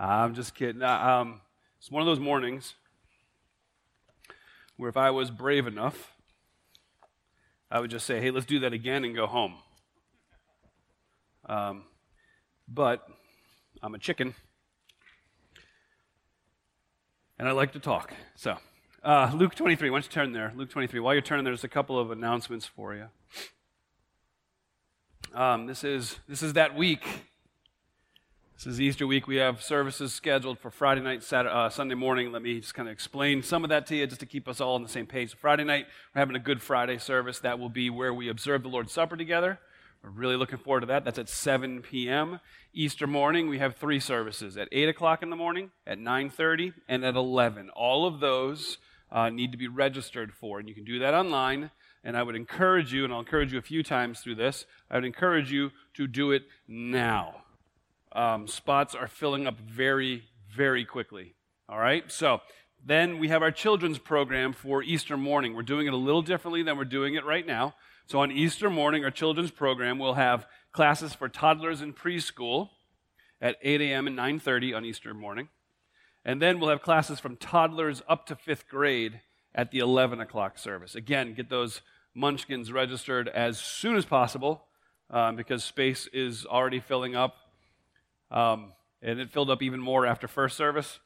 I'm just kidding. Uh, um, it's one of those mornings where if I was brave enough, I would just say, hey, let's do that again and go home. Um, but I'm a chicken. And I like to talk. So, uh, Luke 23, why don't you turn there? Luke 23. While you're turning, there's a couple of announcements for you. Um, this, is, this is that week. This is Easter week. We have services scheduled for Friday night, Saturday, uh, Sunday morning. Let me just kind of explain some of that to you just to keep us all on the same page. Friday night, we're having a Good Friday service. That will be where we observe the Lord's Supper together. We're really looking forward to that. That's at 7 p.m. Easter morning, we have three services at 8 o'clock in the morning, at 9.30, and at 11. All of those uh, need to be registered for, and you can do that online. And I would encourage you, and I'll encourage you a few times through this, I would encourage you to do it now. Um, spots are filling up very, very quickly. All right? So then we have our children's program for Easter morning. We're doing it a little differently than we're doing it right now. So on Easter morning, our children's program will have classes for toddlers and preschool at 8 a.m. and 9:30 on Easter morning, and then we'll have classes from toddlers up to fifth grade at the 11 o'clock service. Again, get those munchkins registered as soon as possible um, because space is already filling up, um, and it filled up even more after first service.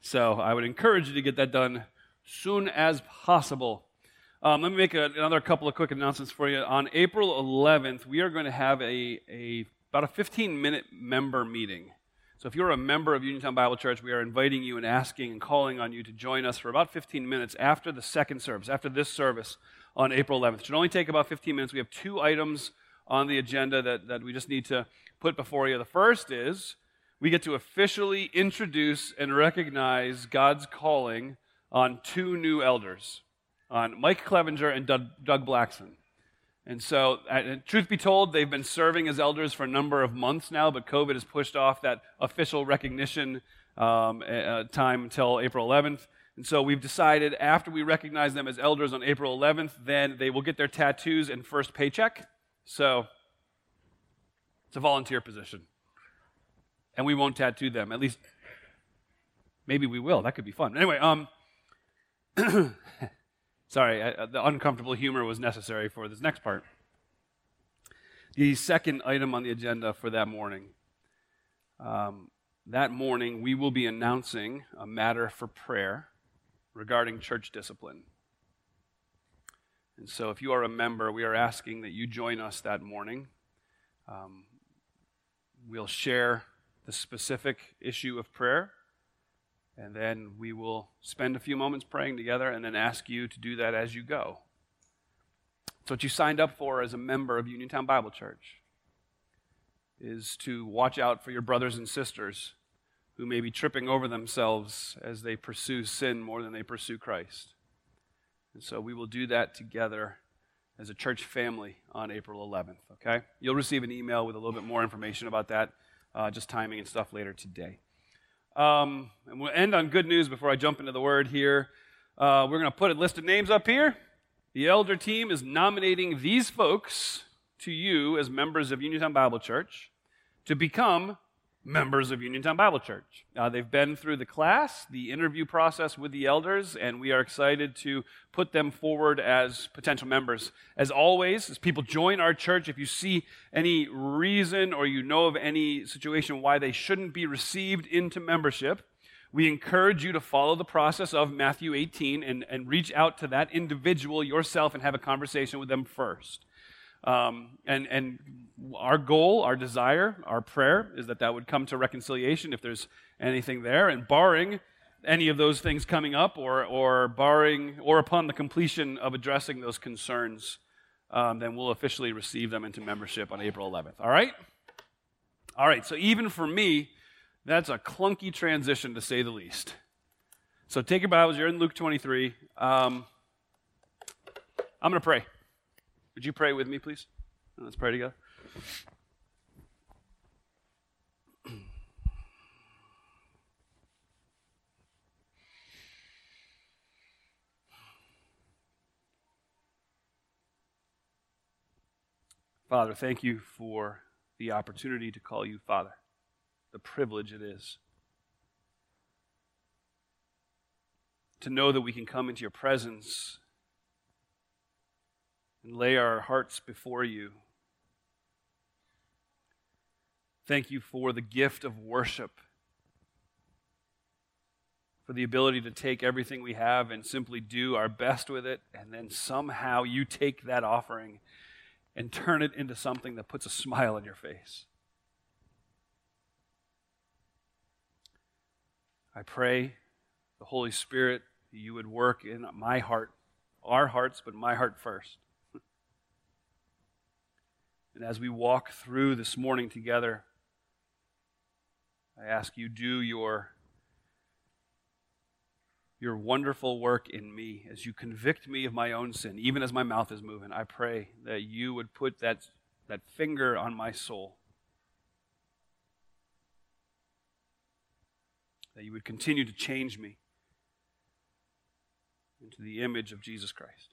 So I would encourage you to get that done soon as possible. Um, let me make a, another couple of quick announcements for you. On April 11th, we are going to have a, a about a 15 minute member meeting. So if you're a member of Uniontown Bible Church, we are inviting you and asking and calling on you to join us for about 15 minutes after the second service, after this service on April 11th. It should only take about 15 minutes. We have two items on the agenda that, that we just need to put before you. The first is we get to officially introduce and recognize God's calling on two new elders on Mike Clevenger and Doug, Blackson. And so, truth be told, they've been serving as elders for a number of months now, but COVID has pushed off that official recognition um, uh, time until April 11th. And so we've decided after we recognize them as elders on April 11th, then they will get their tattoos and first paycheck. So it's a volunteer position. And we won't tattoo them. At least, maybe we will. That could be fun. Anyway, um, Sorry, I, the uncomfortable humor was necessary for this next part. The second item on the agenda for that morning. Um, that morning, we will be announcing a matter for prayer regarding church discipline. And so, if you are a member, we are asking that you join us that morning. Um, we'll share the specific issue of prayer and then we will spend a few moments praying together and then ask you to do that as you go. It's what you signed up for as a member of Uniontown Bible Church is to watch out for your brothers and sisters who may be tripping over themselves as they pursue sin more than they pursue Christ. And so we will do that together as a church family on April 11th, okay? You'll receive an email with a little bit more information about that, uh, just timing and stuff later today. Um, and we'll end on good news before I jump into the word here. Uh, we're going to put a list of names up here. The elder team is nominating these folks to you as members of Uniontown Bible Church to become members of Uniontown Bible Church. Uh, they've been through the class, the interview process with the elders, and we are excited to put them forward as potential members. As always, as people join our church, if you see any reason or you know of any situation why they shouldn't be received into membership, we encourage you to follow the process of Matthew 18 and, and reach out to that individual yourself and have a conversation with them first. Um, and, and our goal, our desire, our prayer is that that would come to reconciliation if there's anything there. And barring any of those things coming up or, or barring or upon the completion of addressing those concerns, um, then we'll officially receive them into membership on April 11th. All right? All right, so even for me, that's a clunky transition to say the least. So take your Bibles, you're in Luke 23. Um, I'm going to pray. Would you pray with me, please? Let's pray together. Father, thank you for the opportunity to call you Father, the privilege it is. To know that we can come into your presence and lay our hearts before you. Thank you for the gift of worship, for the ability to take everything we have and simply do our best with it, and then somehow you take that offering and turn it into something that puts a smile on your face. I pray the Holy Spirit, you would work in my heart, our hearts, but my heart first. And as we walk through this morning together, I ask you do your your wonderful work in me as you convict me of my own sin, even as my mouth is moving. I pray that you would put that, that finger on my soul that you would continue to change me into the image of Jesus Christ.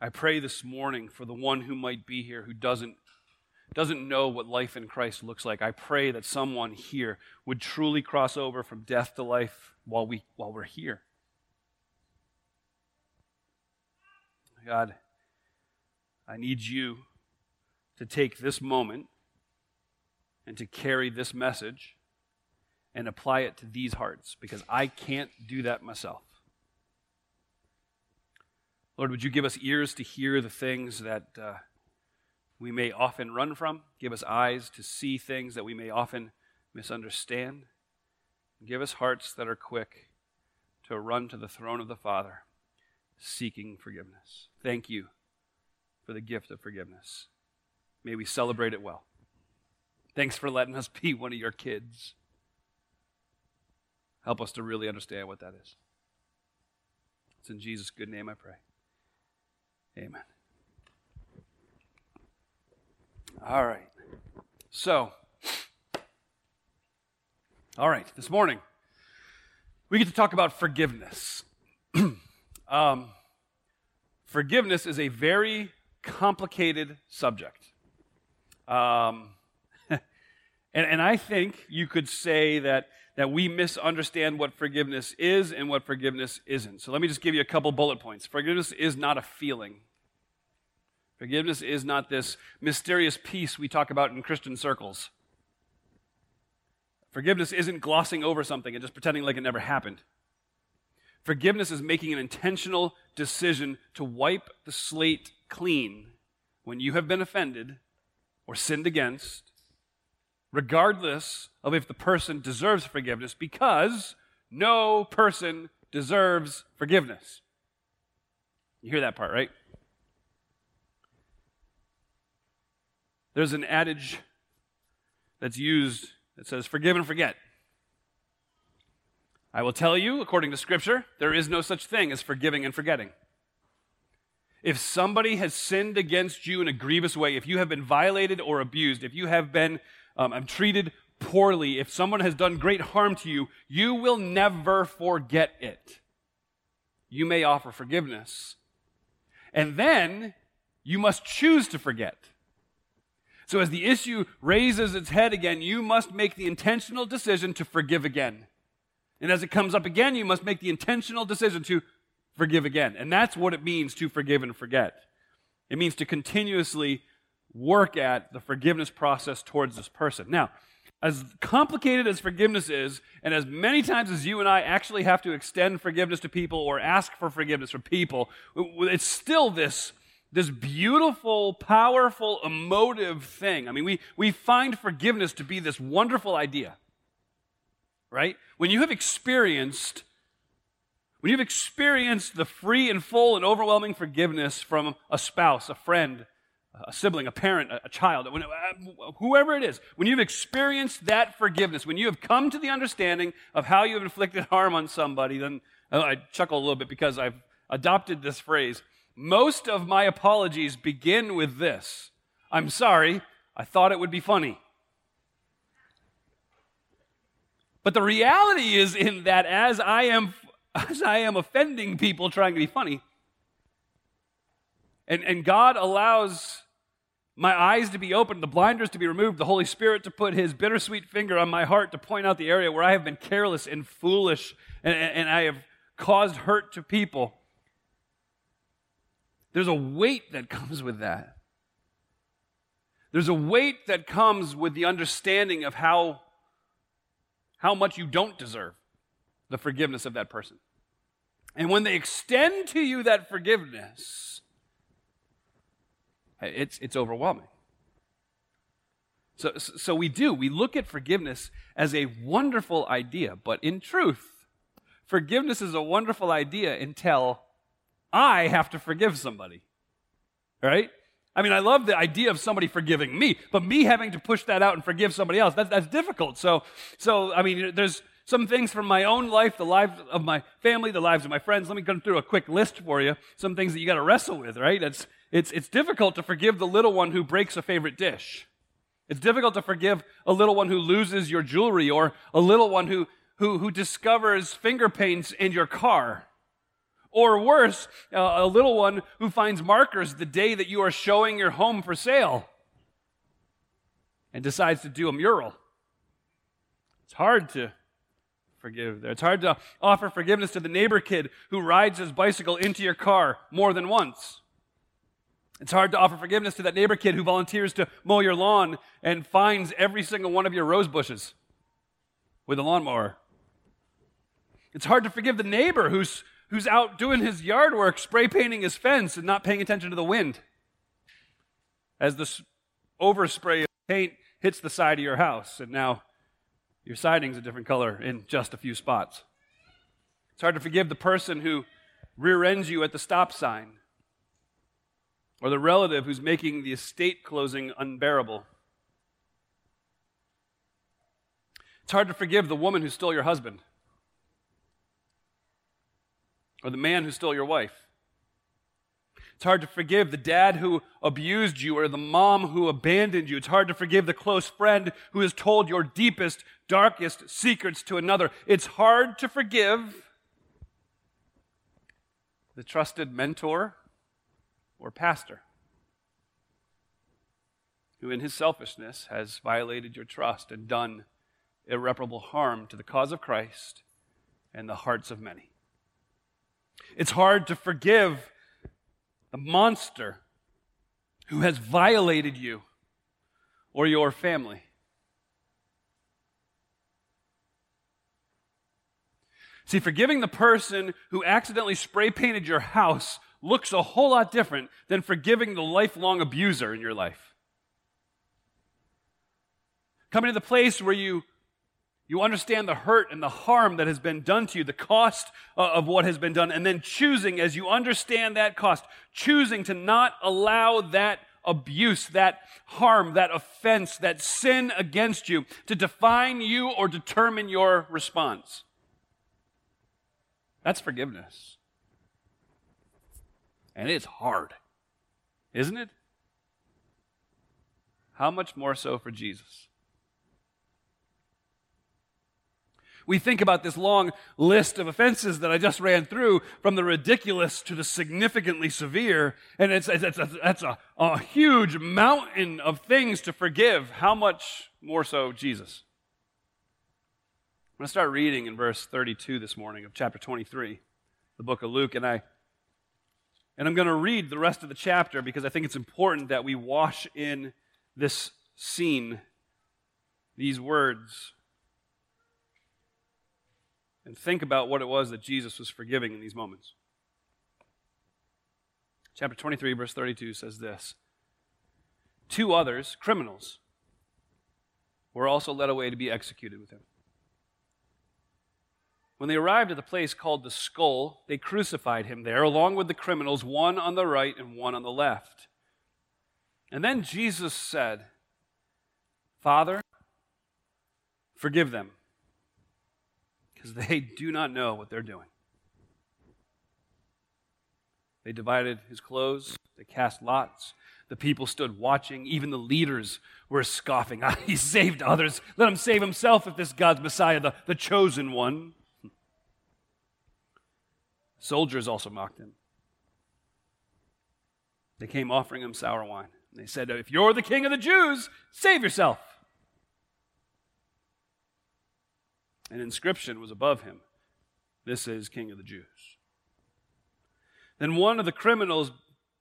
I pray this morning for the one who might be here who doesn't, doesn't know what life in Christ looks like. I pray that someone here would truly cross over from death to life while, we, while we're here. God, I need you to take this moment and to carry this message and apply it to these hearts because I can't do that myself. Lord, would you give us ears to hear the things that uh, we may often run from? Give us eyes to see things that we may often misunderstand. Give us hearts that are quick to run to the throne of the Father, seeking forgiveness. Thank you for the gift of forgiveness. May we celebrate it well. Thanks for letting us be one of your kids. Help us to really understand what that is. It's in Jesus' good name I pray. Amen. All right. So, all right, this morning, we get to talk about forgiveness. um, forgiveness is a very complicated subject. Um, and I think you could say that that we misunderstand what forgiveness is and what forgiveness isn't. So let me just give you a couple bullet points. Forgiveness is not a feeling. Forgiveness is not this mysterious peace we talk about in Christian circles. Forgiveness isn't glossing over something and just pretending like it never happened. Forgiveness is making an intentional decision to wipe the slate clean when you have been offended or sinned against regardless of if the person deserves forgiveness, because no person deserves forgiveness. You hear that part, right? There's an adage that's used that says, forgive and forget. I will tell you, according to Scripture, there is no such thing as forgiving and forgetting. If somebody has sinned against you in a grievous way, if you have been violated or abused, if you have been um, I'm treated poorly, if someone has done great harm to you, you will never forget it. You may offer forgiveness. And then you must choose to forget. So, as the issue raises its head again, you must make the intentional decision to forgive again. And as it comes up again, you must make the intentional decision to forgive again. And that's what it means to forgive and forget. It means to continuously work at the forgiveness process towards this person. Now, as complicated as forgiveness is, and as many times as you and I actually have to extend forgiveness to people or ask for forgiveness from people, it's still this, this beautiful, powerful, emotive thing. I mean, we, we find forgiveness to be this wonderful idea, right? When you have experienced when you've experienced the free and full and overwhelming forgiveness from a spouse, a friend, a sibling, a parent, a child, uh, whoever it is, when you've experienced that forgiveness, when you have come to the understanding of how you have inflicted harm on somebody, then uh, I chuckle a little bit because I've adopted this phrase. Most of my apologies begin with this I'm sorry, I thought it would be funny. But the reality is in that as I am as I am offending people trying to be funny, and, and God allows my eyes to be opened, the blinders to be removed, the Holy Spirit to put his bittersweet finger on my heart to point out the area where I have been careless and foolish and, and I have caused hurt to people. There's a weight that comes with that. There's a weight that comes with the understanding of how, how much you don't deserve the forgiveness of that person. And when they extend to you that forgiveness, it's, it's overwhelming. So, so we do. We look at forgiveness as a wonderful idea, but in truth, forgiveness is a wonderful idea until I have to forgive somebody. Right? I mean, I love the idea of somebody forgiving me, but me having to push that out and forgive somebody else, that, that's difficult. So, so, I mean, there's some things from my own life, the lives of my family, the lives of my friends. Let me go through a quick list for you. Some things that you got to wrestle with, right? It's, it's, it's difficult to forgive the little one who breaks a favorite dish. It's difficult to forgive a little one who loses your jewelry or a little one who, who, who discovers finger paints in your car. Or worse, uh, a little one who finds markers the day that you are showing your home for sale and decides to do a mural. It's hard to forgive there. It's hard to offer forgiveness to the neighbor kid who rides his bicycle into your car more than once. It's hard to offer forgiveness to that neighbor kid who volunteers to mow your lawn and finds every single one of your rose bushes with a lawnmower. It's hard to forgive the neighbor who's, who's out doing his yard work, spray painting his fence, and not paying attention to the wind. As the overspray of paint hits the side of your house, and now your siding's a different color in just a few spots. It's hard to forgive the person who rear ends you at the stop sign or the relative who's making the estate closing unbearable. It's hard to forgive the woman who stole your husband, or the man who stole your wife. It's hard to forgive the dad who abused you or the mom who abandoned you. It's hard to forgive the close friend who has told your deepest, darkest secrets to another. It's hard to forgive the trusted mentor or pastor who, in his selfishness, has violated your trust and done irreparable harm to the cause of Christ and the hearts of many. It's hard to forgive the monster who has violated you or your family. See, forgiving the person who accidentally spray painted your house looks a whole lot different than forgiving the lifelong abuser in your life. Coming to the place where you, you understand the hurt and the harm that has been done to you, the cost uh, of what has been done, and then choosing, as you understand that cost, choosing to not allow that abuse, that harm, that offense, that sin against you to define you or determine your response. That's forgiveness. And it's hard, isn't it? How much more so for Jesus? We think about this long list of offenses that I just ran through, from the ridiculous to the significantly severe, and it's, it's, it's, that's a, a huge mountain of things to forgive. How much more so Jesus? I'm going to start reading in verse 32 this morning of chapter 23, the book of Luke, and I and I'm going to read the rest of the chapter because I think it's important that we wash in this scene, these words, and think about what it was that Jesus was forgiving in these moments. Chapter 23, verse 32 says this Two others, criminals, were also led away to be executed with him. When they arrived at the place called the skull, they crucified him there, along with the criminals, one on the right and one on the left. And then Jesus said, Father, forgive them, because they do not know what they're doing. They divided his clothes, they cast lots. The people stood watching. Even the leaders were scoffing. Ah, he saved others. Let him save himself if this God's Messiah, the, the chosen one. Soldiers also mocked him. They came offering him sour wine. They said, If you're the king of the Jews, save yourself. An inscription was above him This is King of the Jews. Then one of the criminals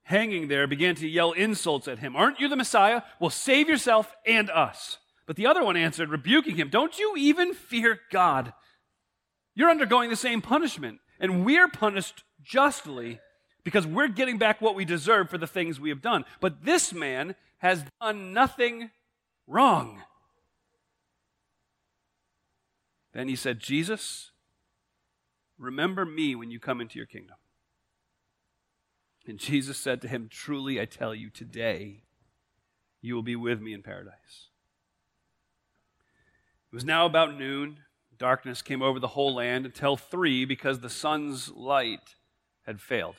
hanging there began to yell insults at him. Aren't you the Messiah? Well, save yourself and us. But the other one answered, rebuking him, Don't you even fear God? You're undergoing the same punishment, and we're punished justly because we're getting back what we deserve for the things we have done. But this man has done nothing wrong. Then he said, Jesus, remember me when you come into your kingdom. And Jesus said to him, Truly I tell you, today you will be with me in paradise. It was now about noon. Darkness came over the whole land until three because the sun's light had failed.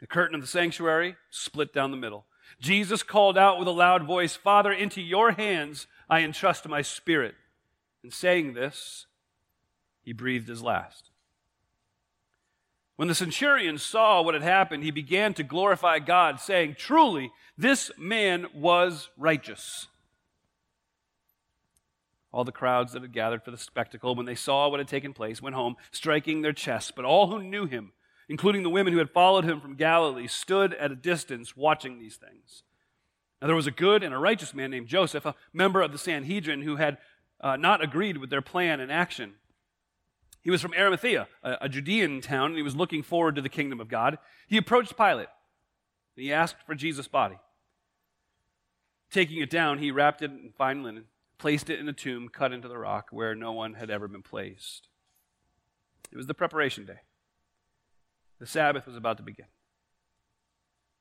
The curtain of the sanctuary split down the middle. Jesus called out with a loud voice, Father, into your hands I entrust my spirit. And saying this, he breathed his last. When the centurion saw what had happened, he began to glorify God, saying, Truly, this man was righteous. All the crowds that had gathered for the spectacle, when they saw what had taken place, went home, striking their chests. But all who knew him, including the women who had followed him from Galilee, stood at a distance watching these things. Now there was a good and a righteous man named Joseph, a member of the Sanhedrin, who had uh, not agreed with their plan and action. He was from Arimathea, a, a Judean town, and he was looking forward to the kingdom of God. He approached Pilate, and he asked for Jesus' body. Taking it down, he wrapped it in fine linen, placed it in a tomb cut into the rock where no one had ever been placed. It was the preparation day. The Sabbath was about to begin.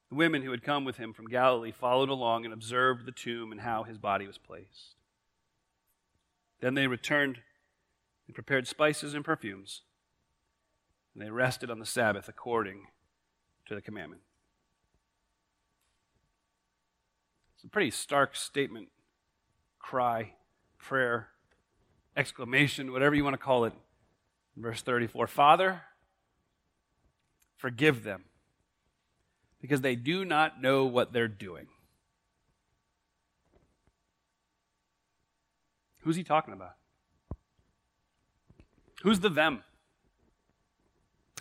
The women who had come with him from Galilee followed along and observed the tomb and how his body was placed. Then they returned and prepared spices and perfumes. And they rested on the Sabbath according to the commandment. It's a pretty stark statement, cry, prayer, exclamation, whatever you want to call it. Verse 34 Father, forgive them because they do not know what they're doing. Who's he talking about? Who's the them?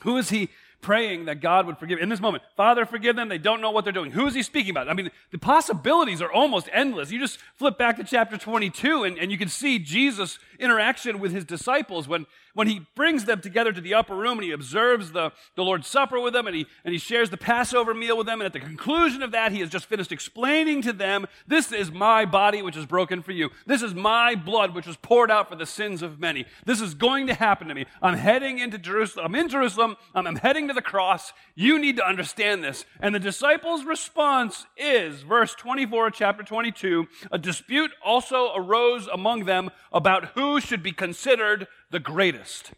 Who is he praying that God would forgive? In this moment, Father, forgive them. They don't know what they're doing. Who is he speaking about? I mean, the possibilities are almost endless. You just flip back to chapter 22 and, and you can see Jesus' interaction with his disciples when when he brings them together to the upper room and he observes the, the Lord's Supper with them and he, and he shares the Passover meal with them. And at the conclusion of that, he has just finished explaining to them, This is my body which is broken for you. This is my blood which was poured out for the sins of many. This is going to happen to me. I'm heading into Jerusalem. I'm in Jerusalem. I'm, I'm heading to the cross. You need to understand this. And the disciples' response is, verse 24, chapter 22, a dispute also arose among them about who should be considered the greatest.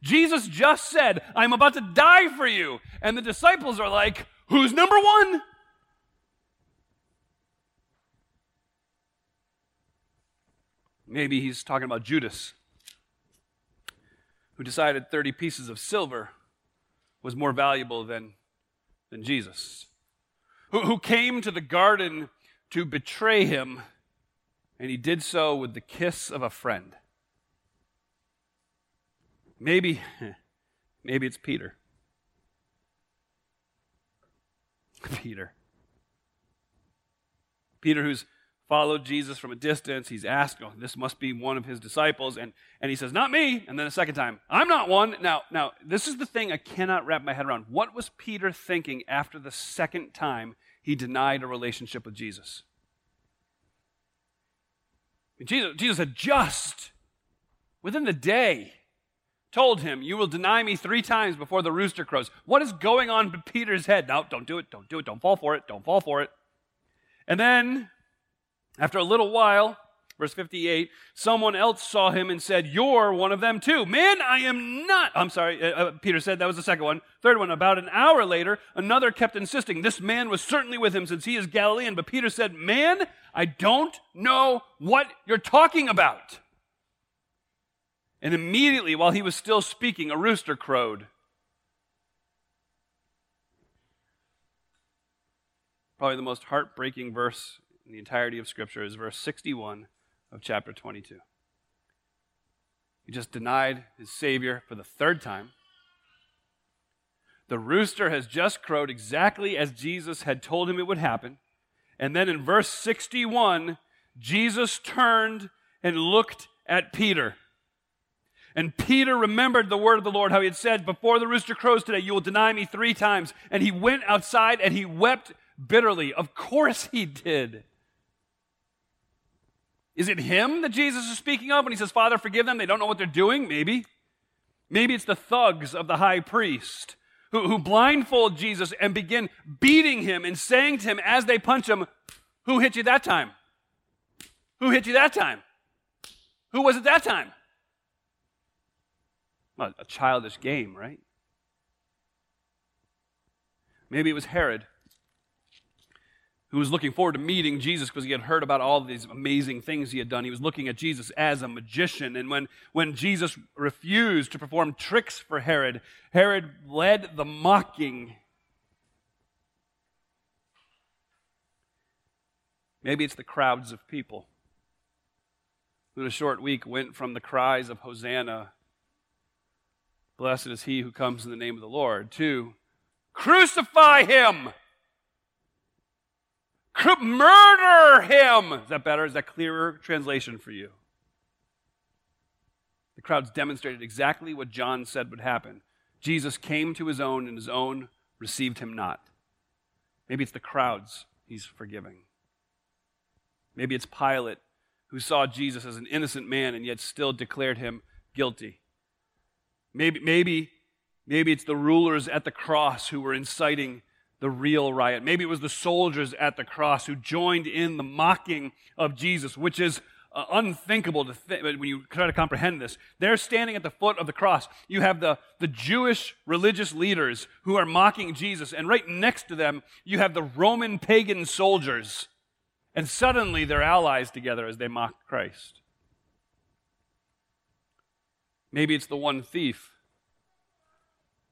Jesus just said, I'm about to die for you. And the disciples are like, Who's number one? Maybe he's talking about Judas, who decided 30 pieces of silver was more valuable than, than Jesus, who, who came to the garden to betray him, and he did so with the kiss of a friend. Maybe, maybe it's Peter. Peter. Peter, who's followed Jesus from a distance, he's asked, oh, this must be one of his disciples, and, and he says, Not me. And then a second time, I'm not one. Now, now, this is the thing I cannot wrap my head around. What was Peter thinking after the second time he denied a relationship with Jesus? Jesus, Jesus had just, within the day, told him, You will deny me three times before the rooster crows. What is going on in Peter's head? No, don't do it. Don't do it. Don't fall for it. Don't fall for it. And then, after a little while, verse 58, someone else saw him and said, You're one of them too. Man, I am not. I'm sorry. Uh, uh, Peter said that was the second one. Third one, about an hour later, another kept insisting, This man was certainly with him since he is Galilean. But Peter said, Man, I don't know what you're talking about. And immediately, while he was still speaking, a rooster crowed. Probably the most heartbreaking verse in the entirety of Scripture is verse 61 of chapter 22. He just denied his Savior for the third time. The rooster has just crowed exactly as Jesus had told him it would happen. And then in verse 61, Jesus turned and looked at Peter. And Peter remembered the word of the Lord, how he had said, Before the rooster crows today, you will deny me three times. And he went outside and he wept bitterly. Of course he did. Is it him that Jesus is speaking of when he says, Father, forgive them? They don't know what they're doing? Maybe. Maybe it's the thugs of the high priest who, who blindfold Jesus and begin beating him and saying to him as they punch him, Who hit you that time? Who hit you that time? Who was it that time? Well, a childish game, right? Maybe it was Herod who was looking forward to meeting Jesus because he had heard about all these amazing things he had done. He was looking at Jesus as a magician. And when, when Jesus refused to perform tricks for Herod, Herod led the mocking. Maybe it's the crowds of people who in a short week went from the cries of Hosanna, blessed is he who comes in the name of the Lord, to crucify him. Murder him! Is that better? Is that clearer translation for you? The crowds demonstrated exactly what John said would happen. Jesus came to his own, and his own received him not. Maybe it's the crowds he's forgiving. Maybe it's Pilate who saw Jesus as an innocent man and yet still declared him guilty. Maybe, maybe, maybe it's the rulers at the cross who were inciting the real riot. Maybe it was the soldiers at the cross who joined in the mocking of Jesus, which is uh, unthinkable to think when you try to comprehend this. They're standing at the foot of the cross. You have the, the Jewish religious leaders who are mocking Jesus, and right next to them, you have the Roman pagan soldiers. And suddenly they're allies together as they mock Christ. Maybe it's the one thief.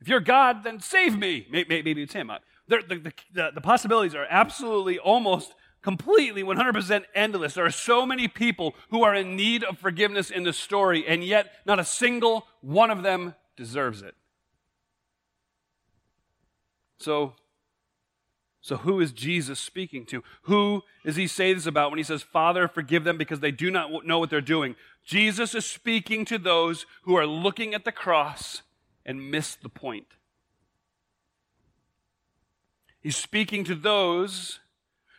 If you're God, then save me. Maybe it's him. Uh, the, the, the, the possibilities are absolutely almost completely 100% endless. There are so many people who are in need of forgiveness in the story, and yet not a single one of them deserves it. So, so who is Jesus speaking to? Who does he say this about when he says, Father, forgive them because they do not know what they're doing? Jesus is speaking to those who are looking at the cross and miss the point. He's speaking to those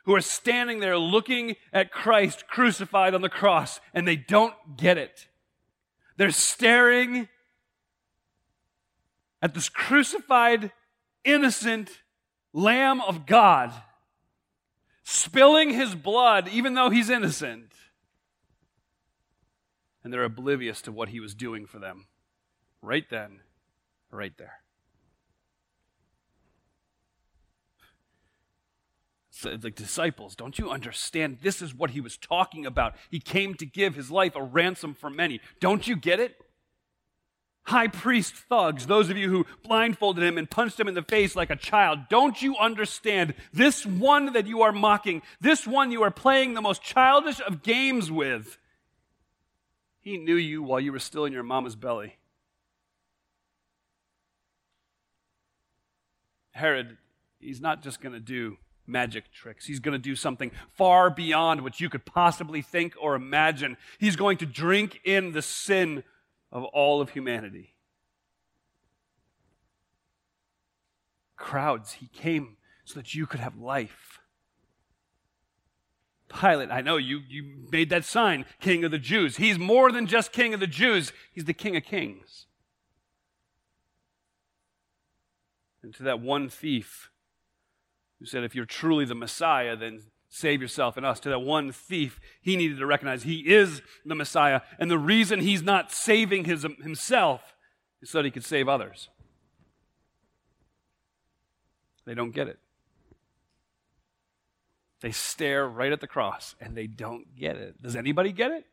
who are standing there looking at Christ crucified on the cross and they don't get it. They're staring at this crucified, innocent Lamb of God spilling his blood even though he's innocent. And they're oblivious to what he was doing for them right then, right there. So like disciples, don't you understand? This is what he was talking about. He came to give his life a ransom for many. Don't you get it? High priest thugs, those of you who blindfolded him and punched him in the face like a child, don't you understand? This one that you are mocking, this one you are playing the most childish of games with, he knew you while you were still in your mama's belly. Herod, he's not just going to do magic tricks. He's going to do something far beyond what you could possibly think or imagine. He's going to drink in the sin of all of humanity. Crowds, he came so that you could have life. Pilate, I know you, you made that sign, King of the Jews. He's more than just King of the Jews, he's the King of Kings. And to that one thief, who said, If you're truly the Messiah, then save yourself and us. To that one thief, he needed to recognize he is the Messiah. And the reason he's not saving his, himself is so that he could save others. They don't get it. They stare right at the cross and they don't get it. Does anybody get it?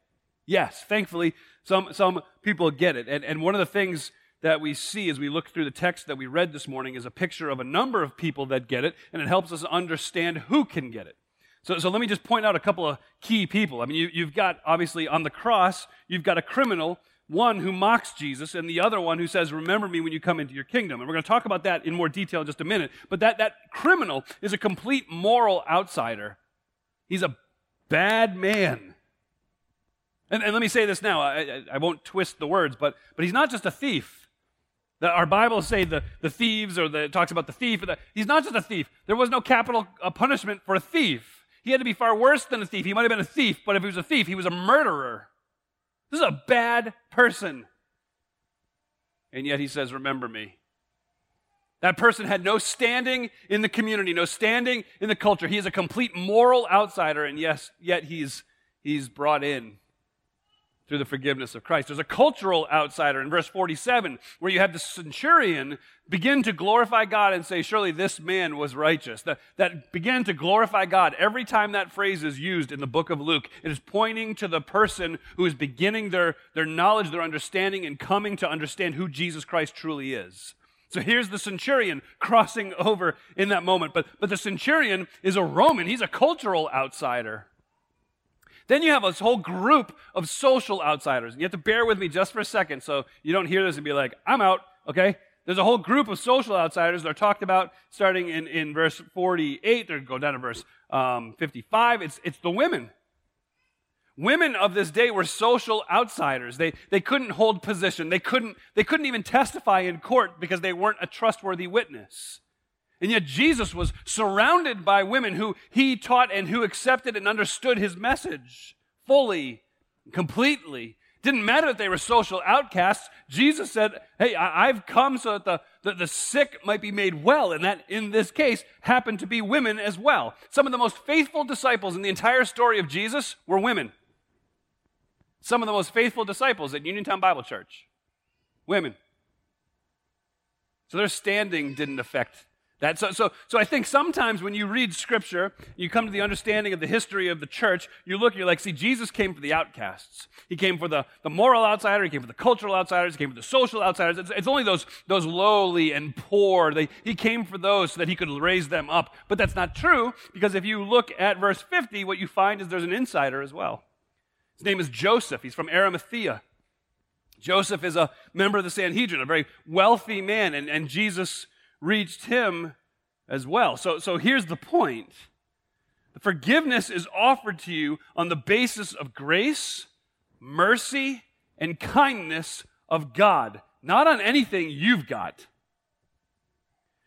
Yes, thankfully, some, some people get it. And, and one of the things that we see as we look through the text that we read this morning is a picture of a number of people that get it, and it helps us understand who can get it. So, so let me just point out a couple of key people. I mean, you, you've got, obviously, on the cross, you've got a criminal, one who mocks Jesus, and the other one who says, Remember me when you come into your kingdom. And we're going to talk about that in more detail in just a minute. But that, that criminal is a complete moral outsider. He's a bad man. And, and let me say this now. I, I, I won't twist the words, but, but he's not just a thief. Our Bibles say the, the thieves, or the, it talks about the thief. The, he's not just a thief. There was no capital uh, punishment for a thief. He had to be far worse than a thief. He might have been a thief, but if he was a thief, he was a murderer. This is a bad person. And yet he says, Remember me. That person had no standing in the community, no standing in the culture. He is a complete moral outsider, and yes, yet he's, he's brought in through the forgiveness of Christ. There's a cultural outsider in verse 47 where you have the centurion begin to glorify God and say, Surely this man was righteous. That, that began to glorify God. Every time that phrase is used in the book of Luke, it is pointing to the person who is beginning their, their knowledge, their understanding, and coming to understand who Jesus Christ truly is. So here's the centurion crossing over in that moment. But, but the centurion is a Roman, he's a cultural outsider. Then you have this whole group of social outsiders. You have to bear with me just for a second so you don't hear this and be like, I'm out, okay? There's a whole group of social outsiders that are talked about starting in, in verse 48, or go down to verse um, 55. It's, it's the women. Women of this day were social outsiders. They, they couldn't hold position. They couldn't, they couldn't even testify in court because they weren't a trustworthy witness. And yet Jesus was surrounded by women who he taught and who accepted and understood his message fully, completely. Didn't matter that they were social outcasts. Jesus said, Hey, I- have come so that the, the, the sick might be made well. And that, in this case, happened to be women as well. Some of the most faithful disciples in the entire story of Jesus were women. Some of the most faithful disciples at Uniontown Bible Church, women. So their standing didn't affect that, so, so, so I think sometimes when you read scripture, you come to the understanding of the history of the church, you look, you're like, see, Jesus came for the outcasts. He came for the, the moral outsider, he came for the cultural outsiders, he came for the social outsiders. It's, it's only those, those lowly and poor. They, he came for those so that he could raise them up. But that's not true, because if you look at verse 50, what you find is there's an insider as well. His name is Joseph. He's from Arimathea. Joseph is a member of the Sanhedrin, a very wealthy man, and, and Jesus reached him as well. So, so here's the point the forgiveness is offered to you on the basis of grace, mercy, and kindness of God, not on anything you've got.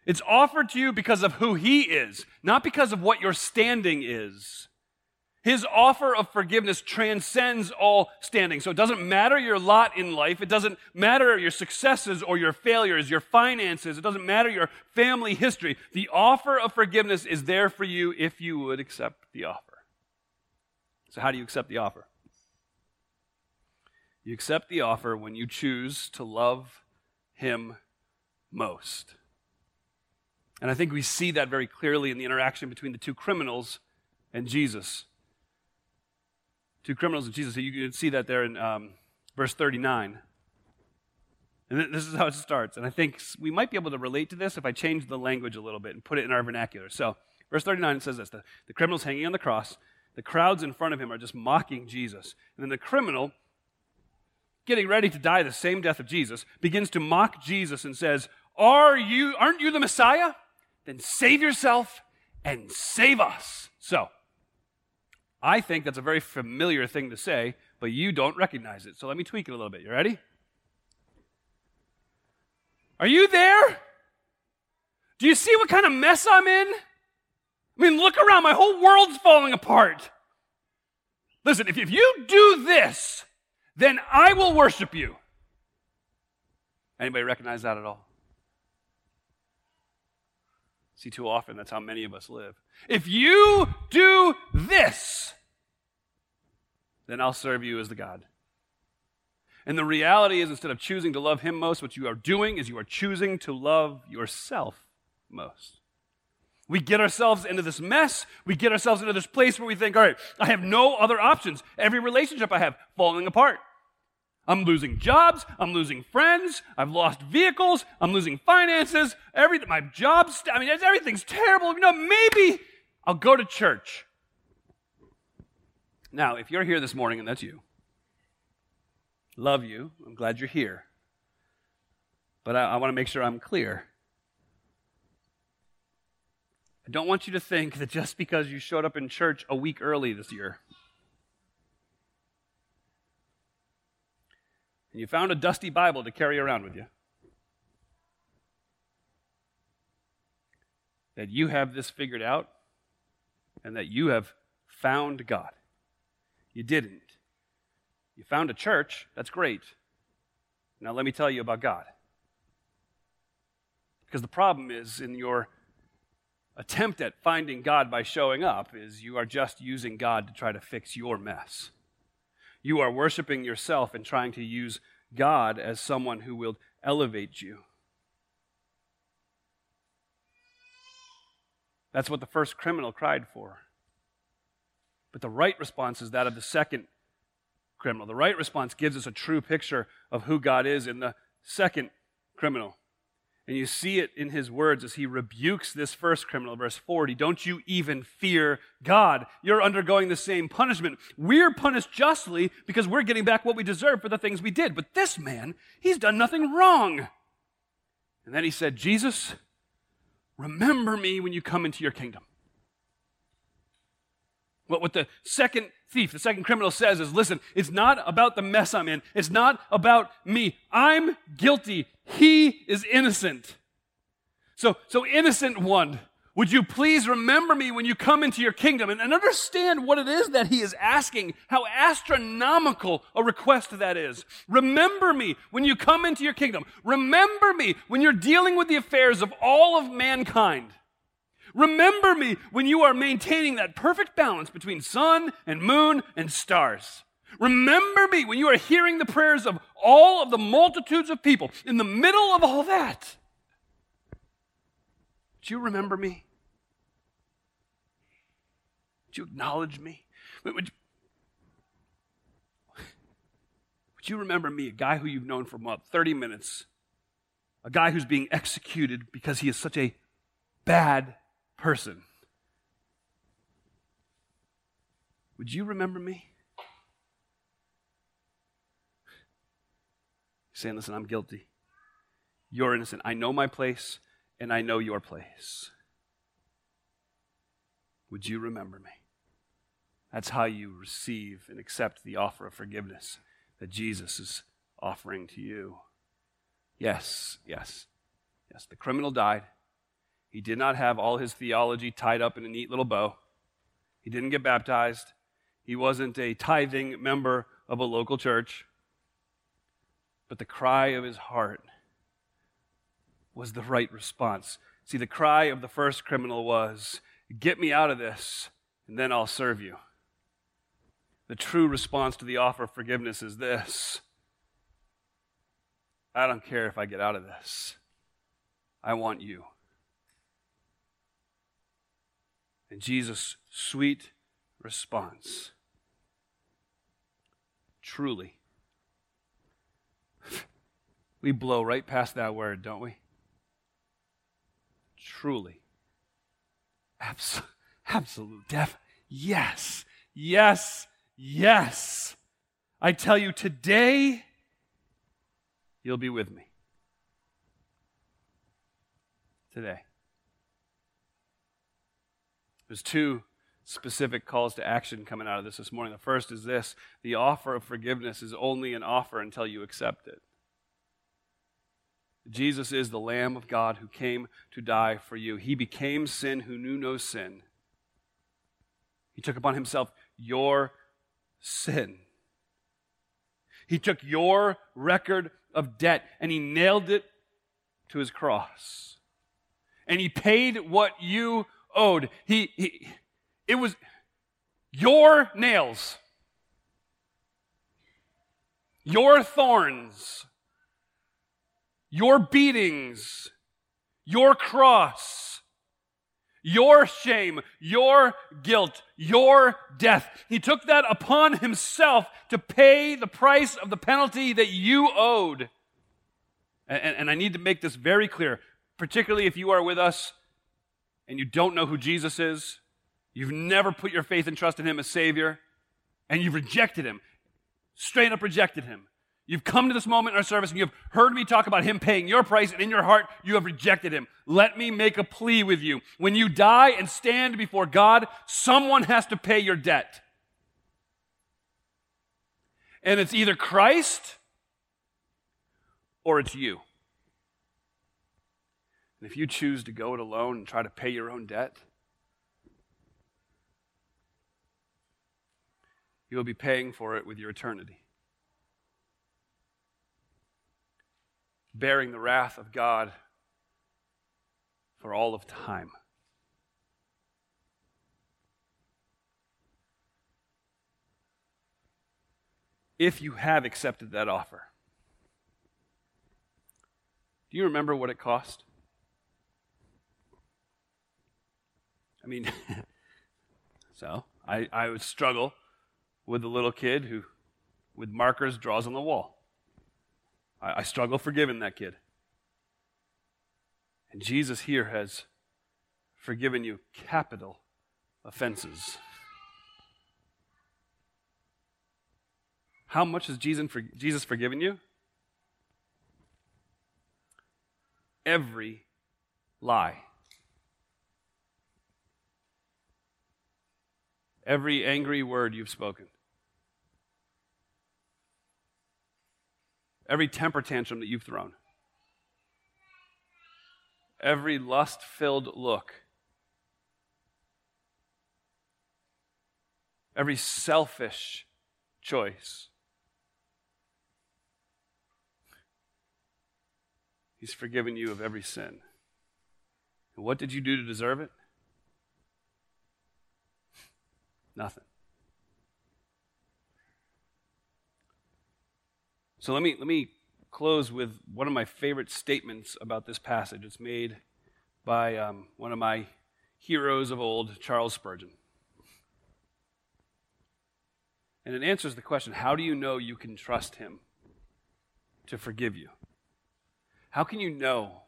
It's offered to you because of who He is, not because of what your standing is. His offer of forgiveness transcends all standing. So it doesn't matter your lot in life. It doesn't matter your successes or your failures, your finances. It doesn't matter your family history. The offer of forgiveness is there for you if you would accept the offer. So, how do you accept the offer? You accept the offer when you choose to love Him most. And I think we see that very clearly in the interaction between the two criminals and Jesus two criminals of Jesus. You can see that there in um, verse 39. And this is how it starts. And I think we might be able to relate to this if I change the language a little bit and put it in our vernacular. So, verse 39 says this the, the criminal's hanging on the cross. The crowds in front of him are just mocking Jesus. And then the criminal, getting ready to die the same death of Jesus, begins to mock Jesus and says, Are you, aren't you the Messiah? Then save yourself and save us. So, I think that's a very familiar thing to say, but you don't recognize it. So let me tweak it a little bit. You ready? Are you there? Do you see what kind of mess I'm in? I mean, look around. My whole world's falling apart. Listen, if, if you do this, then I will worship you. Anybody recognize that at all? See, too often that's how many of us live. If you do this, then I'll serve you as the God. And the reality is, instead of choosing to love Him most, what you are doing is you are choosing to love yourself most. We get ourselves into this mess. We get ourselves into this place where we think, all right, I have no other options. Every relationship I have falling apart. I'm losing jobs. I'm losing friends. I've lost vehicles. I'm losing finances. My job's, I mean, everything's terrible. You know, maybe I'll go to church. Now, if you're here this morning and that's you, love you. I'm glad you're here. But I, I want to make sure I'm clear. I don't want you to think that just because you showed up in church a week early this year, and you found a dusty Bible to carry around with you, that you have this figured out and that you have found God. You didn't. You found a church, that's great. Now, let me tell you about God. Because the problem is in your attempt at finding God by showing up is you are just using God to try to fix your mess. You are worshiping yourself and trying to use God as someone who will elevate you. That's what the first criminal cried for. But the right response is that of the second criminal. The right response gives us a true picture of who God is in the second criminal. And you see it in his words as he rebukes this first criminal, verse 40. Don't you even fear God? You're undergoing the same punishment. We're punished justly because we're getting back what we deserve for the things we did. But this man, he's done nothing wrong. And then he said, Jesus, remember me when you come into your kingdom. What, what the second thief, the second criminal says is listen, it's not about the mess I'm in. It's not about me. I'm guilty. He is innocent. So, so innocent one, would you please remember me when you come into your kingdom and, and understand what it is that he is asking, how astronomical a request that is. Remember me when you come into your kingdom. Remember me when you're dealing with the affairs of all of mankind. Remember me when you are maintaining that perfect balance between sun and moon and stars. Remember me when you are hearing the prayers of all of the multitudes of people in the middle of all that. Do you remember me? Would you acknowledge me? Would, would, would you remember me, a guy who you've known for about 30 minutes, a guy who's being executed because he is such a bad person? Would you remember me? saying, Listen, I'm guilty. You're innocent. I know my place, and I know your place. Would you remember me? That's how you receive and accept the offer of forgiveness that Jesus is offering to you. Yes, yes, yes. The criminal died. He did not have all his theology tied up in a neat little bow. He didn't get baptized. He wasn't a tithing member of a local church. But the cry of his heart was the right response. See, the cry of the first criminal was, Get me out of this, and then I'll serve you. The true response to the offer of forgiveness is this I don't care if I get out of this, I want you. And Jesus' sweet response truly we blow right past that word, don't we? Truly. Absolute, absolute death. Yes, yes, yes. I tell you, today, you'll be with me. Today. There's two specific calls to action coming out of this this morning. The first is this the offer of forgiveness is only an offer until you accept it. Jesus is the Lamb of God who came to die for you. He became sin who knew no sin. He took upon himself your sin. He took your record of debt and he nailed it to his cross. And he paid what you owed. He, he it was your nails, your thorns your beatings, your cross, your shame, your guilt, your death. He took that upon himself to pay the price of the penalty that you owed. And, and, I need to make this very clear, particularly if you are with us and you don't know who Jesus is, you've never put your faith and trust in him as Savior, and you've rejected him, straight up rejected him. You've come to this moment in our service and you have heard me talk about him paying your price, and in your heart, you have rejected him. Let me make a plea with you. When you die and stand before God, someone has to pay your debt. And it's either Christ or it's you. And if you choose to go it alone and try to pay your own debt, you will be paying for it with your eternity. bearing the wrath of God for all of time. If you have accepted that offer, do you remember what it cost? I mean, so I, I would struggle with the little kid who, with markers, draws on the wall. I, I struggle forgiving that kid. And Jesus here has forgiven you capital offenses. How much has Jesus, Jesus forgiven you? Every lie. Every angry word you've spoken. every temper tantrum that you've thrown, every lust filled look, every selfish choice. He's forgiven you of every sin. And what did you do to deserve it? Nothing. So let me, let me close with one of my favorite statements about this passage. It's made by um, one of my heroes of old, Charles Spurgeon. And it answers the question how do you know you can trust him to forgive you? How can you know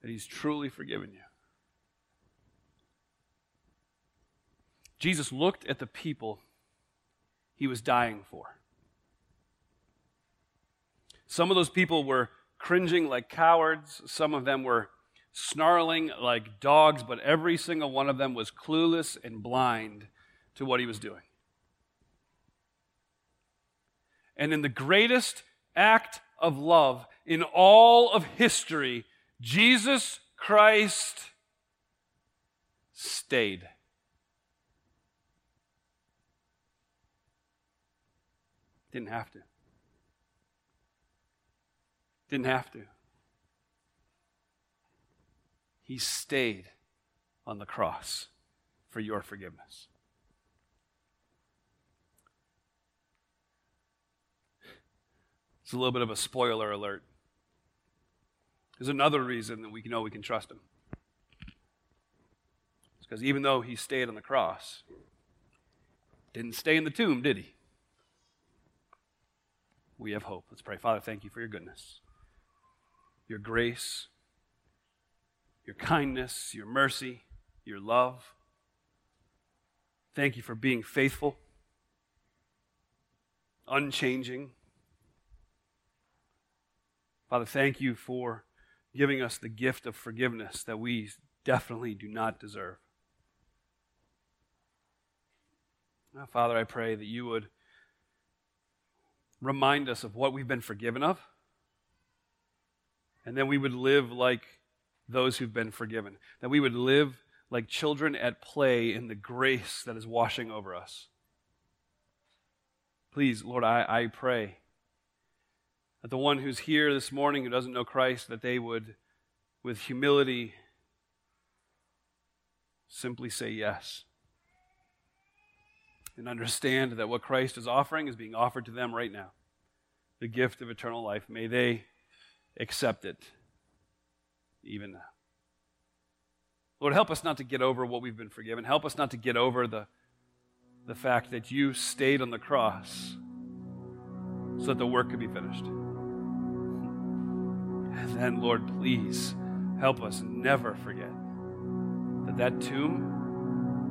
that he's truly forgiven you? Jesus looked at the people he was dying for. Some of those people were cringing like cowards, some of them were snarling like dogs, but every single one of them was clueless and blind to what he was doing. And in the greatest act of love in all of history, Jesus Christ stayed. Didn't have to. Didn't have to. He stayed on the cross for your forgiveness. It's a little bit of a spoiler alert. There's another reason that we know we can trust him. It's because even though he stayed on the cross, didn't stay in the tomb, did he? We have hope. Let's pray. Father, thank you for your goodness your grace, your kindness, your mercy, your love. Thank you for being faithful, unchanging. Father, thank you for giving us the gift of forgiveness that we definitely do not deserve. Now, Father, I pray that you would remind us of what we've been forgiven of and then we would live like those who've been forgiven. That we would live like children at play in the grace that is washing over us. Please, Lord, I, I pray that the one who's here this morning who doesn't know Christ, that they would, with humility, simply say yes. And understand that what Christ is offering is being offered to them right now the gift of eternal life. May they accept it even now. Lord, help us not to get over what we've been forgiven. Help us not to get over the, the fact that you stayed on the cross so that the work could be finished. And then, Lord, please help us never forget that that tomb